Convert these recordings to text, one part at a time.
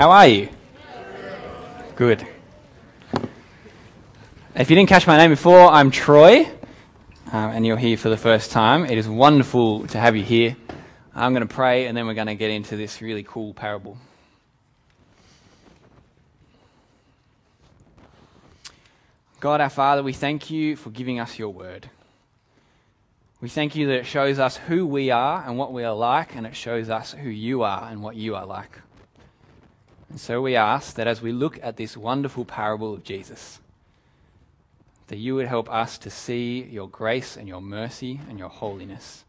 How are you? Good. If you didn't catch my name before, I'm Troy, um, and you're here for the first time. It is wonderful to have you here. I'm going to pray, and then we're going to get into this really cool parable. God our Father, we thank you for giving us your word. We thank you that it shows us who we are and what we are like, and it shows us who you are and what you are like. And so we ask that as we look at this wonderful parable of Jesus, that you would help us to see your grace and your mercy and your holiness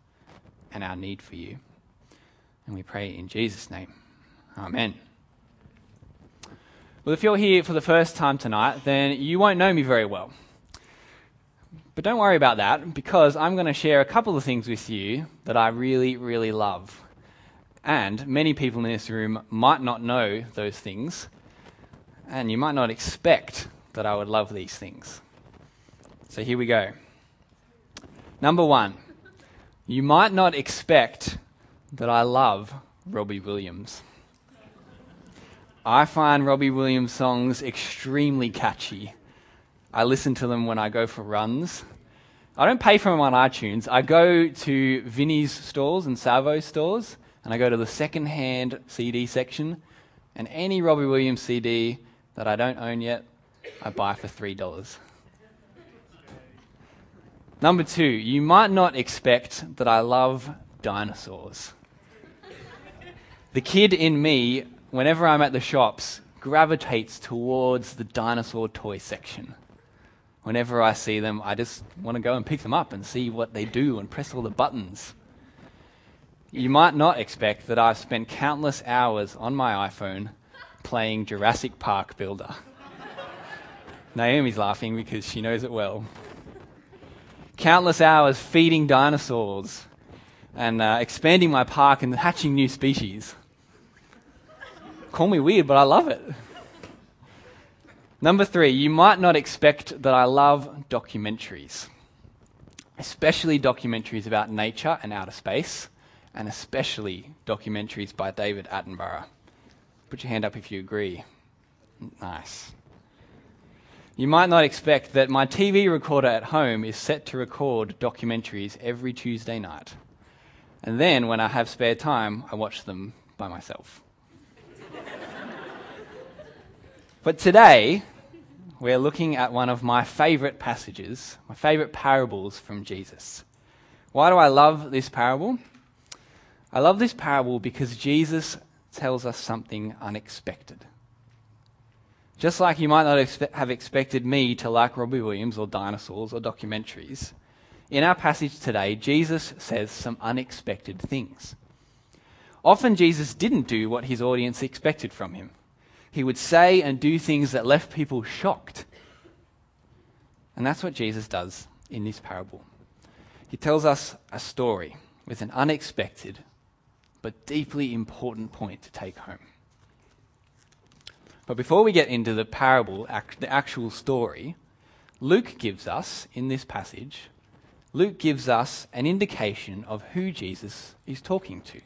and our need for you. And we pray in Jesus' name. Amen. Well, if you're here for the first time tonight, then you won't know me very well. But don't worry about that because I'm going to share a couple of things with you that I really, really love. And many people in this room might not know those things, and you might not expect that I would love these things. So here we go. Number one, you might not expect that I love Robbie Williams. I find Robbie Williams songs extremely catchy. I listen to them when I go for runs. I don't pay for them on iTunes. I go to Vinnie's stores and Salvo stores, and I go to the second-hand CD section, and any Robbie Williams CD that I don't own yet, I buy for three dollars. Number two, you might not expect that I love dinosaurs. The kid in me whenever I'm at the shops, gravitates towards the dinosaur toy section. Whenever I see them, I just want to go and pick them up and see what they do and press all the buttons. You might not expect that I've spent countless hours on my iPhone playing Jurassic Park Builder. Naomi's laughing because she knows it well. Countless hours feeding dinosaurs and uh, expanding my park and hatching new species. Call me weird, but I love it. Number three, you might not expect that I love documentaries, especially documentaries about nature and outer space, and especially documentaries by David Attenborough. Put your hand up if you agree. Nice. You might not expect that my TV recorder at home is set to record documentaries every Tuesday night. And then, when I have spare time, I watch them by myself. But today, we're looking at one of my favorite passages, my favorite parables from Jesus. Why do I love this parable? I love this parable because Jesus tells us something unexpected. Just like you might not expe- have expected me to like Robbie Williams or dinosaurs or documentaries, in our passage today, Jesus says some unexpected things. Often, Jesus didn't do what his audience expected from him he would say and do things that left people shocked. And that's what Jesus does in this parable. He tells us a story with an unexpected but deeply important point to take home. But before we get into the parable, the actual story, Luke gives us, in this passage, Luke gives us an indication of who Jesus is talking to.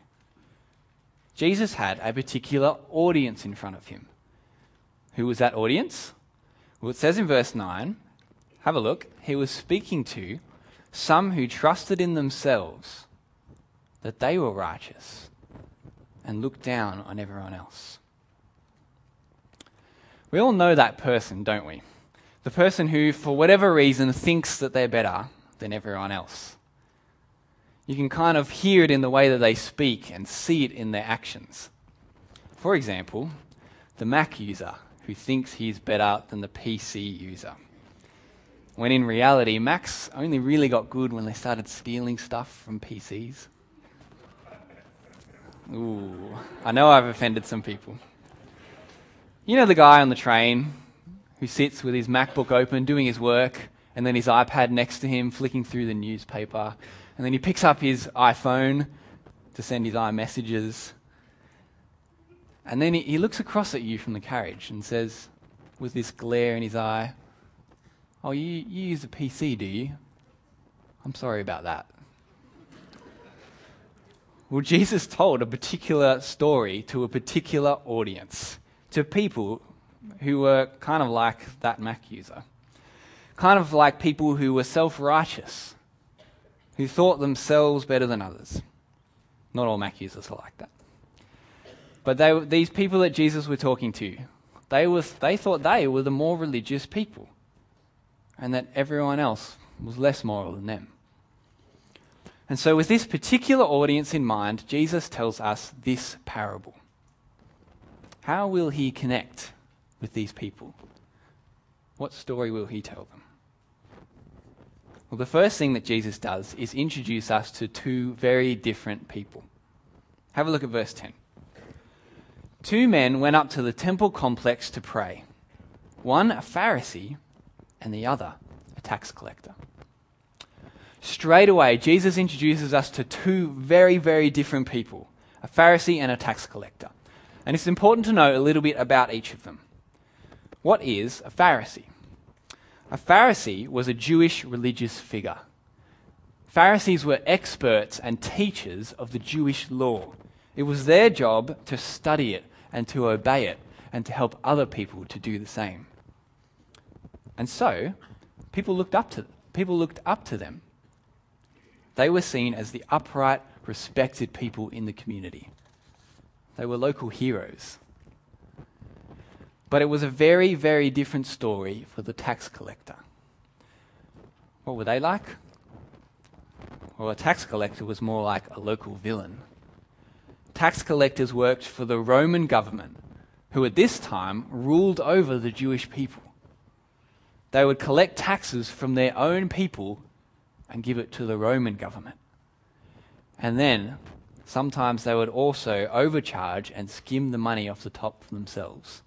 Jesus had a particular audience in front of him. Who was that audience? Well, it says in verse 9, have a look, he was speaking to some who trusted in themselves that they were righteous and looked down on everyone else. We all know that person, don't we? The person who, for whatever reason, thinks that they're better than everyone else. You can kind of hear it in the way that they speak and see it in their actions. For example, the Mac user who thinks he's better than the PC user. When in reality, Macs only really got good when they started stealing stuff from PCs. Ooh, I know I've offended some people. You know the guy on the train who sits with his MacBook open doing his work and then his iPad next to him flicking through the newspaper and then he picks up his iPhone to send his iMessages and then he, he looks across at you from the carriage and says, with this glare in his eye, Oh, you, you use a PC, do you? I'm sorry about that. Well, Jesus told a particular story to a particular audience. to people who were kind of like that Mac user. Kind of like people who were self righteous, who thought themselves better than others. Not all Mac users are like that. But they, these people that Jesus was talking to, they, was, they thought they were the more religious people, and that everyone else was less moral than them. And so, with this particular audience in mind, Jesus tells us this parable. How will he connect with these people? What story will he tell them? Well, the first thing that Jesus does is introduce us to two very different people. Have a look at verse 10. Two men went up to the temple complex to pray one a Pharisee, and the other a tax collector. Straight away, Jesus introduces us to two very, very different people a Pharisee and a tax collector. And it's important to know a little bit about each of them. What is a Pharisee? A Pharisee was a Jewish religious figure. Pharisees were experts and teachers of the Jewish law. It was their job to study it and to obey it and to help other people to do the same. And so, people looked up to people looked up to them. They were seen as the upright, respected people in the community. They were local heroes. But it was a very, very different story for the tax collector. What were they like? Well, a tax collector was more like a local villain tax collectors worked for the Roman government, who at this time ruled over the Jewish people. They would collect taxes from their own people and give it to the Roman government. And then, sometimes they would also overcharge and skim the money off the top for themselves.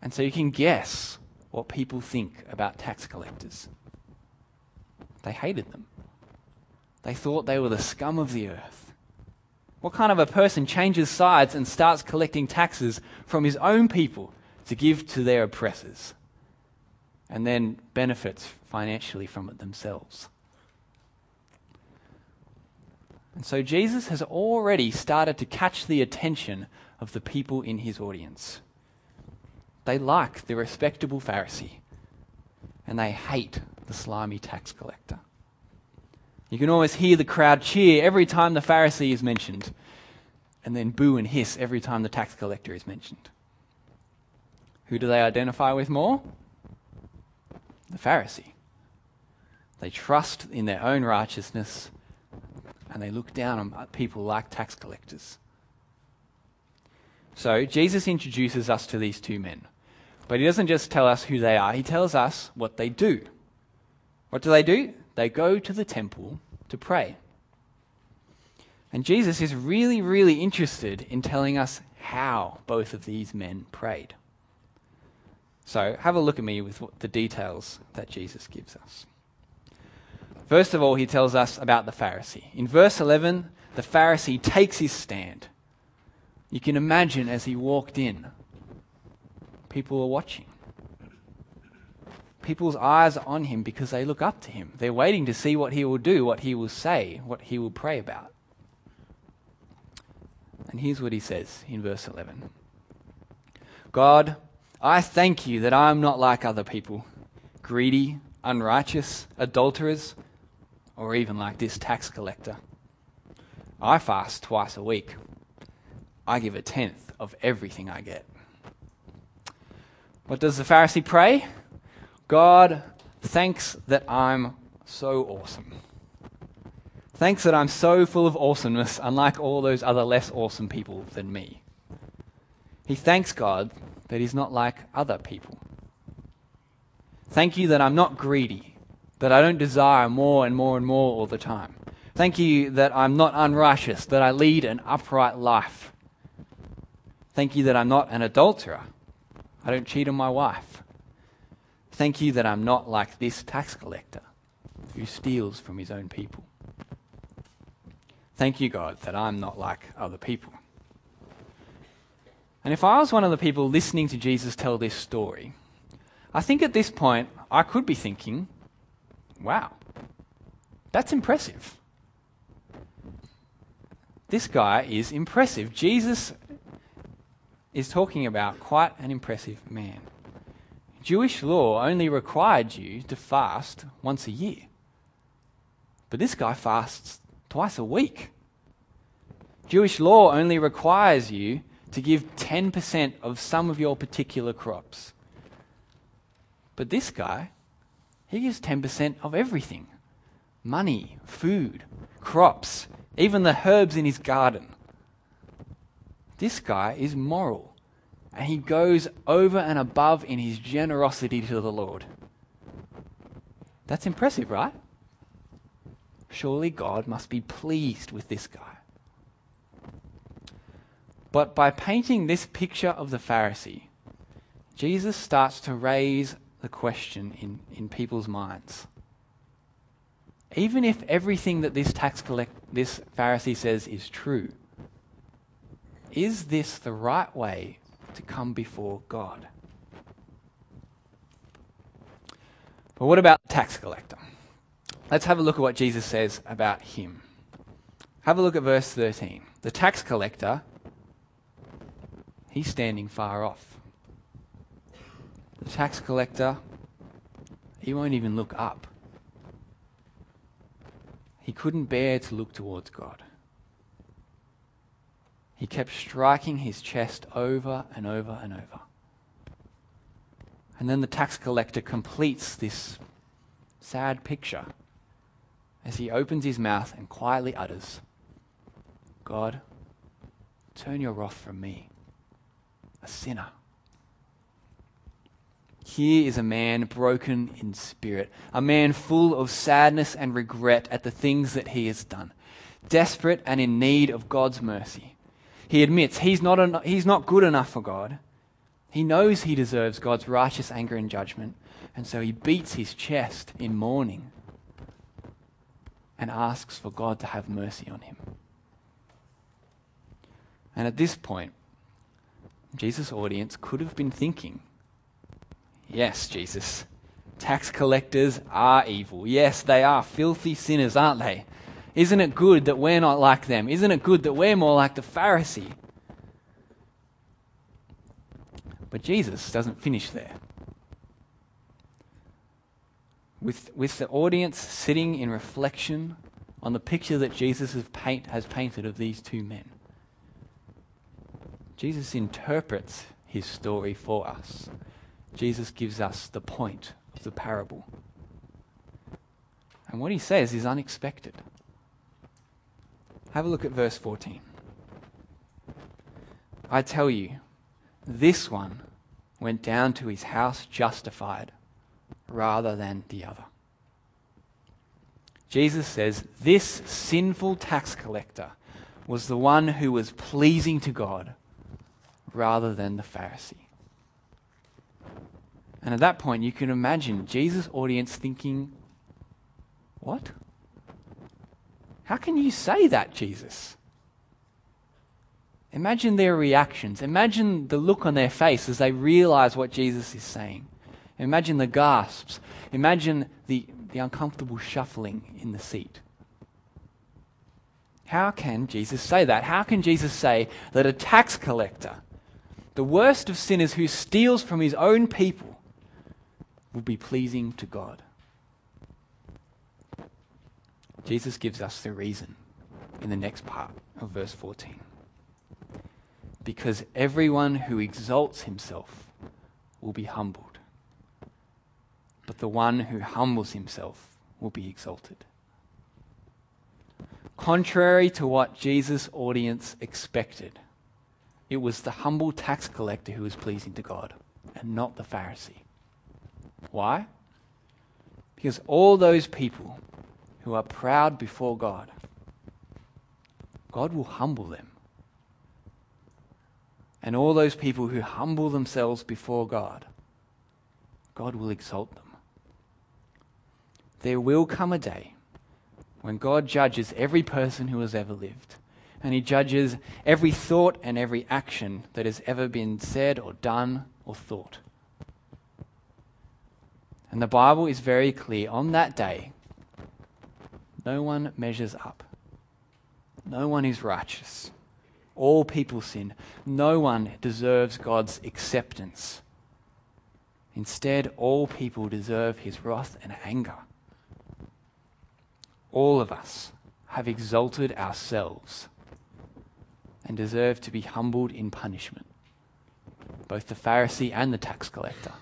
And so you can guess what people think about tax collectors. They hated them. They thought they were the scum of the earth. What kind of a person changes sides and starts collecting taxes from his own people to give to their oppressors and then benefits financially from it themselves? And so Jesus has already started to catch the attention of the people in his audience. They like the respectable Pharisee and they hate the slimy tax collector. You can always hear the crowd cheer every time the Pharisee is mentioned, and then boo and hiss every time the tax collector is mentioned. Who do they identify with more? The Pharisee. They trust in their own righteousness and they look down on people like tax collectors. So, Jesus introduces us to these two men. But he doesn't just tell us who they are, he tells us what they do. What do they do? They go to the temple to pray. And Jesus is really, really interested in telling us how both of these men prayed. So have a look at me with the details that Jesus gives us. First of all, he tells us about the Pharisee. In verse 11, the Pharisee takes his stand. You can imagine as he walked in, people were watching people's eyes are on him because they look up to him. They're waiting to see what he will do, what he will say, what he will pray about. And here's what he says in verse 11 God, I thank you that I am not like other people, greedy, unrighteous, adulterers, or even like this tax collector. I fast twice a week. I give a tenth of everything I get. What does the Pharisee pray? God, thanks that I'm so awesome. Thanks that I'm so full of awesomeness, unlike all those other less awesome people than me. He thanks God that he's not like other people. Thank you that I'm not greedy, that I don't desire more and more and more all the time. Thank you that I'm not unrighteous, that I lead an upright life. Thank you that I'm not an adulterer. I don't cheat on my wife. Thank you that I'm not like this tax collector who steals from his own people. Thank you, God, that I'm not like other people. And if I was one of the people listening to Jesus tell this story, I think at this point I could be thinking, wow, that's impressive. This guy is impressive. Jesus is talking about quite an impressive man. Jewish law only required you to fast once a year. But this guy fasts twice a week. Jewish law only requires you to give 10% of some of your particular crops. But this guy, he gives 10% of everything money, food, crops, even the herbs in his garden. This guy is moral, and he goes over and above in his generosity to the Lord. That's impressive, right? Surely God must be pleased with this guy. But by painting this picture of the Pharisee, Jesus starts to raise the question in, in people's minds. Even if everything that this tax collect, this Pharisee says is true, is this the right way to come before God? But what about the tax collector? Let's have a look at what Jesus says about him. Have a look at verse 13. The tax collector, he's standing far off. The tax collector, he won't even look up. He couldn't bear to look towards God. He kept striking his chest over and over and over. And then the tax collector completes this sad picture as he opens his mouth and quietly utters, God, turn your wrath from me, a sinner. Here is a man broken in spirit, a man full of sadness and regret at the things that he has done, desperate and in need of God's mercy. He admits he's not, he's not good enough for God. He knows he deserves God's righteous anger and judgment, and so he beats his chest in mourning and asks for God to have mercy on him. And at this point, Jesus' audience could have been thinking, Yes, Jesus, tax collectors are evil. Yes, they are filthy sinners, aren't they? Isn't it good that we're not like them? Isn't it good that we're more like the Pharisee? But Jesus doesn't finish there. With, with the audience sitting in reflection on the picture that Jesus has, paint, has painted of these two men, Jesus interprets his story for us. Jesus gives us the point of the parable. And what he says is unexpected. Have a look at verse 14. I tell you, this one went down to his house justified rather than the other. Jesus says this sinful tax collector was the one who was pleasing to God rather than the Pharisee. And at that point, you can imagine Jesus' audience thinking, What? How can you say that, Jesus? Imagine their reactions. Imagine the look on their face as they realize what Jesus is saying. Imagine the gasps. Imagine the, the uncomfortable shuffling in the seat. How can Jesus say that? How can Jesus say that a tax collector, the worst of sinners who steals from his own people, will be pleasing to God? Jesus gives us the reason in the next part of verse 14. Because everyone who exalts himself will be humbled, but the one who humbles himself will be exalted. Contrary to what Jesus' audience expected, it was the humble tax collector who was pleasing to God and not the Pharisee. Why? Because all those people who are proud before God, God will humble them. And all those people who humble themselves before God, God will exalt them. There will come a day when God judges every person who has ever lived. And he judges every thought and every action that has ever been said or done or thought. And the Bible is very clear on that day, no one measures up, no one is righteous, All people sin. No one deserves God's acceptance. Instead, all people deserve his wrath and anger. All of us have exalted ourselves and deserve to be humbled in punishment. Both the Pharisee and the tax collector,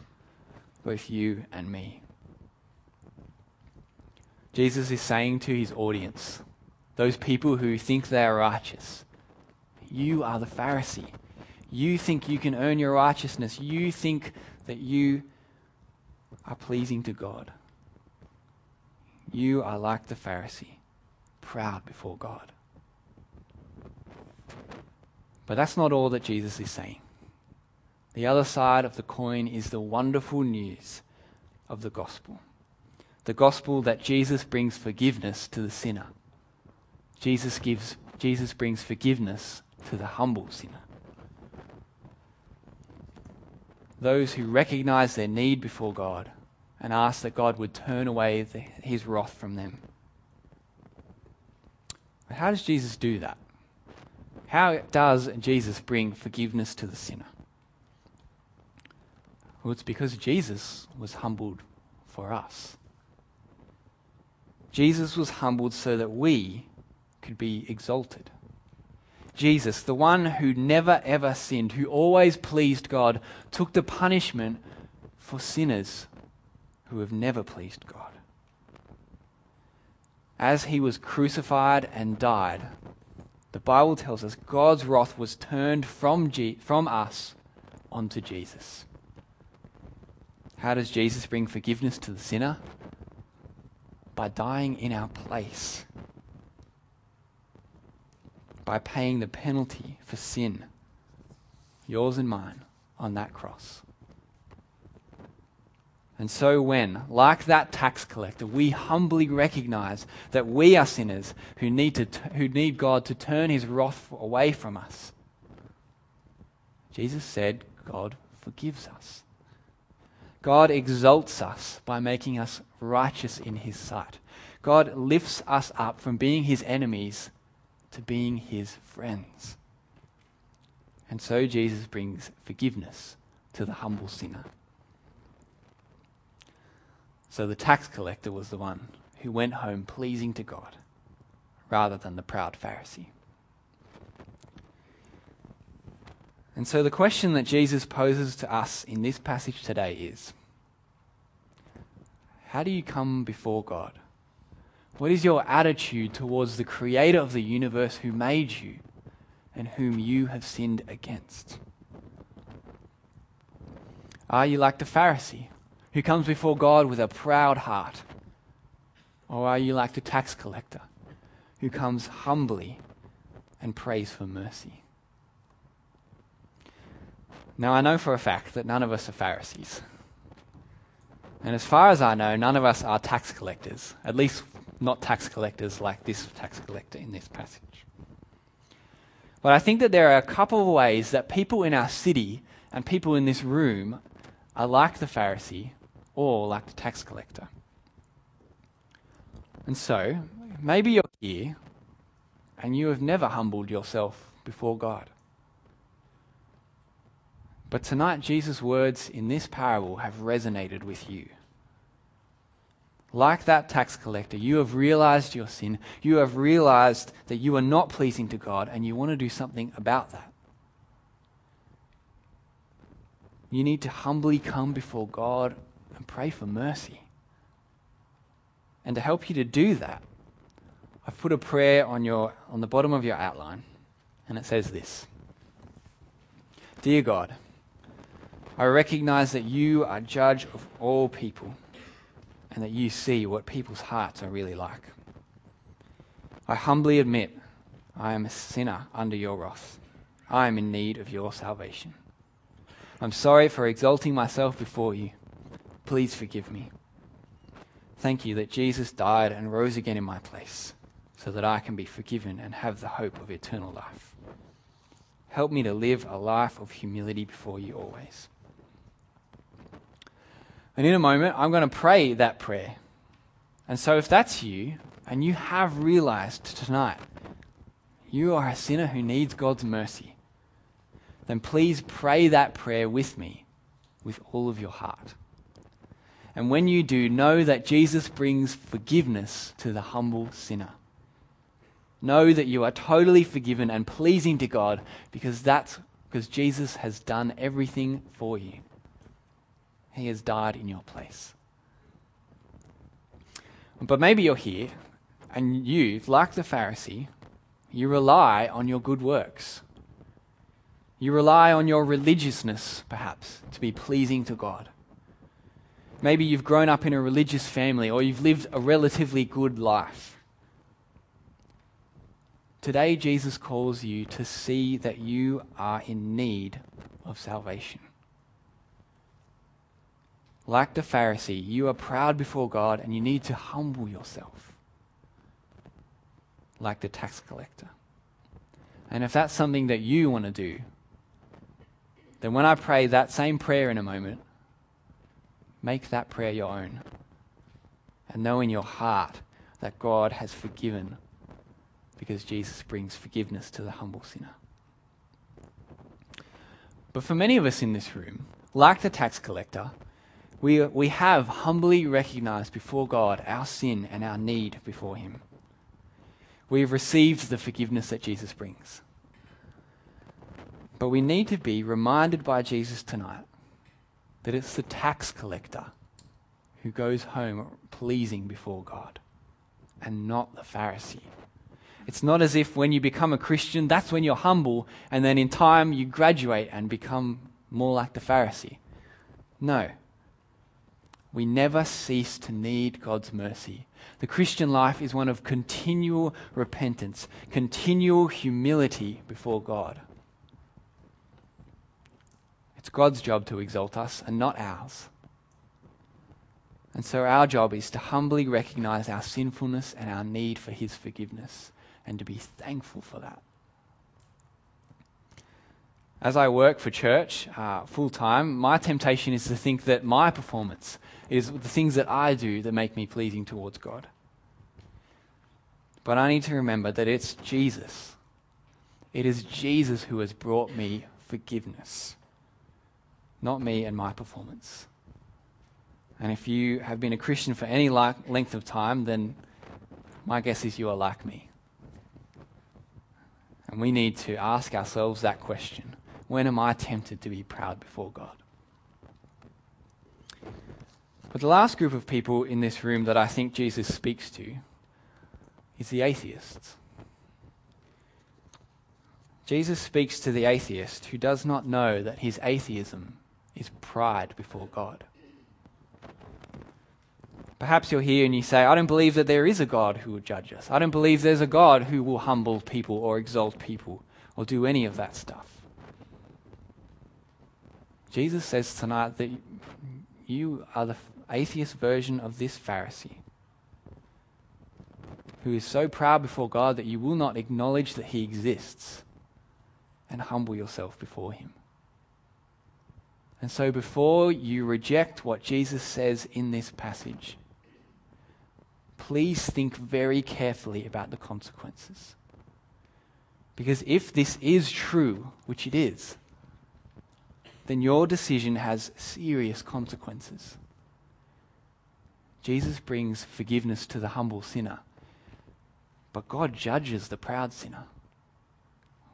both you and me. Jesus is saying to his audience, those people who think they are righteous, you are the Pharisee. You think you can earn your righteousness. You think that you are pleasing to God. You are like the Pharisee, proud before God. But that's not all that Jesus is saying. The other side of the coin is the wonderful news of the gospel. The gospel that Jesus brings forgiveness to the sinner. Jesus gives Jesus brings forgiveness to the humble sinner. Those who recognize their need before God and ask that God would turn away the, his wrath from them. But how does Jesus do that? How does Jesus bring forgiveness to the sinner? Well, it's because Jesus was humbled for us. Jesus was humbled so that we could be exalted. Jesus, the one who never ever sinned, who always pleased God, took the punishment for sinners who have never pleased God. As he was crucified and died, the Bible tells us God's wrath was turned from, G- from us onto Jesus. How does Jesus bring forgiveness to the sinner? By dying in our place, by paying the penalty for sin, yours and mine, on that cross. And so, when, like that tax collector, we humbly recognize that we are sinners who need, to who need God to turn his wrath away from us, Jesus said, God forgives us. God exalts us by making us righteous in his sight. God lifts us up from being his enemies to being his friends. And so Jesus brings forgiveness to the humble sinner. So the tax collector was the one who went home pleasing to God rather than the proud Pharisee. And so the question that Jesus poses to us in this passage today is How do you come before God? What is your attitude towards the creator of the universe who made you and whom you have sinned against? Are you like the Pharisee who comes before God with a proud heart? Or are you like the tax collector who comes humbly and prays for mercy? Now, I know for a fact that none of us are Pharisees. And as far as I know, none of us are tax collectors, at least not tax collectors like this tax collector in this passage. But I think that there are a couple of ways that people in our city and people in this room are like the Pharisee or like the tax collector. And so, maybe you're here and you have never humbled yourself before God. But tonight, Jesus' words in this parable have resonated with you. Like that tax collector, you have realized your sin. You have realized that you are not pleasing to God, and you want to do something about that. You need to humbly come before God and pray for mercy. And to help you to do that, I've put a prayer on, your, on the bottom of your outline, and it says this Dear God, I recognize that you are judge of all people and that you see what people's hearts are really like. I humbly admit I am a sinner under your wrath. I am in need of your salvation. I'm sorry for exalting myself before you. Please forgive me. Thank you that Jesus died and rose again in my place so that I can be forgiven and have the hope of eternal life. Help me to live a life of humility before you always. And in a moment, I'm going to pray that prayer. And so, if that's you, and you have realized tonight you are a sinner who needs God's mercy, then please pray that prayer with me with all of your heart. And when you do, know that Jesus brings forgiveness to the humble sinner. Know that you are totally forgiven and pleasing to God because that's because Jesus has done everything for you. He has died in your place. But maybe you're here and you, like the Pharisee, you rely on your good works. You rely on your religiousness, perhaps, to be pleasing to God. Maybe you've grown up in a religious family or you've lived a relatively good life. Today, Jesus calls you to see that you are in need of salvation. Like the Pharisee, you are proud before God and you need to humble yourself. Like the tax collector. And if that's something that you want to do, then when I pray that same prayer in a moment, make that prayer your own. And know in your heart that God has forgiven because Jesus brings forgiveness to the humble sinner. But for many of us in this room, like the tax collector, we, we have humbly recognized before God our sin and our need before Him. We have received the forgiveness that Jesus brings. But we need to be reminded by Jesus tonight that it's the tax collector who goes home pleasing before God and not the Pharisee. It's not as if when you become a Christian, that's when you're humble, and then in time you graduate and become more like the Pharisee. No. We never cease to need God's mercy. The Christian life is one of continual repentance, continual humility before God. It's God's job to exalt us and not ours. And so our job is to humbly recognize our sinfulness and our need for His forgiveness and to be thankful for that. As I work for church uh, full time, my temptation is to think that my performance is the things that I do that make me pleasing towards God. But I need to remember that it's Jesus. It is Jesus who has brought me forgiveness, not me and my performance. And if you have been a Christian for any length of time, then my guess is you are like me. And we need to ask ourselves that question When am I tempted to be proud before God? But the last group of people in this room that I think Jesus speaks to is the atheists. Jesus speaks to the atheist who does not know that his atheism is pride before God. Perhaps you're here and you say, I don't believe that there is a God who will judge us. I don't believe there's a God who will humble people or exalt people or do any of that stuff. Jesus says tonight that you are the atheist version of this Pharisee who is so proud before God that you will not acknowledge that he exists and humble yourself before him. And so, before you reject what Jesus says in this passage, please think very carefully about the consequences. Because if this is true, which it is, then your decision has serious consequences. Jesus brings forgiveness to the humble sinner, but God judges the proud sinner,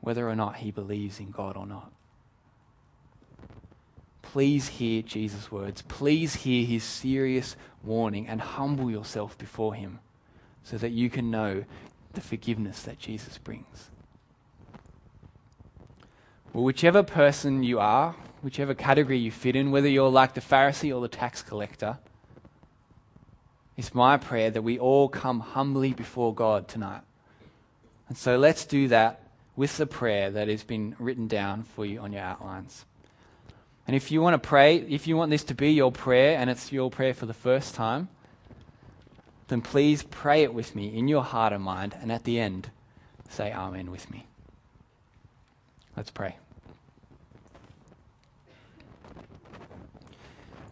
whether or not he believes in God or not please hear Jesus' words. Please hear his serious warning and humble yourself before him so that you can know the forgiveness that Jesus brings. Well, whichever person you are, whichever category you fit in, whether you're like the Pharisee or the tax collector, it's my prayer that we all come humbly before God tonight. And so let's do that with the prayer that has been written down for you on your outlines. And if you want to pray, if you want this to be your prayer and it's your prayer for the first time, then please pray it with me in your heart and mind. And at the end, say Amen with me. Let's pray.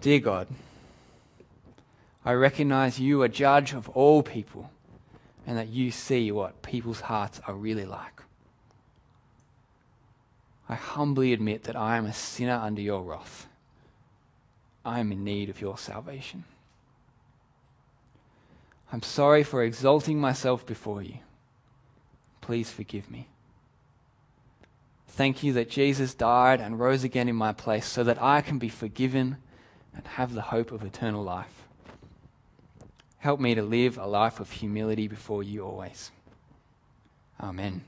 Dear God, I recognize you are judge of all people and that you see what people's hearts are really like. I humbly admit that I am a sinner under your wrath. I am in need of your salvation. I'm sorry for exalting myself before you. Please forgive me. Thank you that Jesus died and rose again in my place so that I can be forgiven and have the hope of eternal life. Help me to live a life of humility before you always. Amen.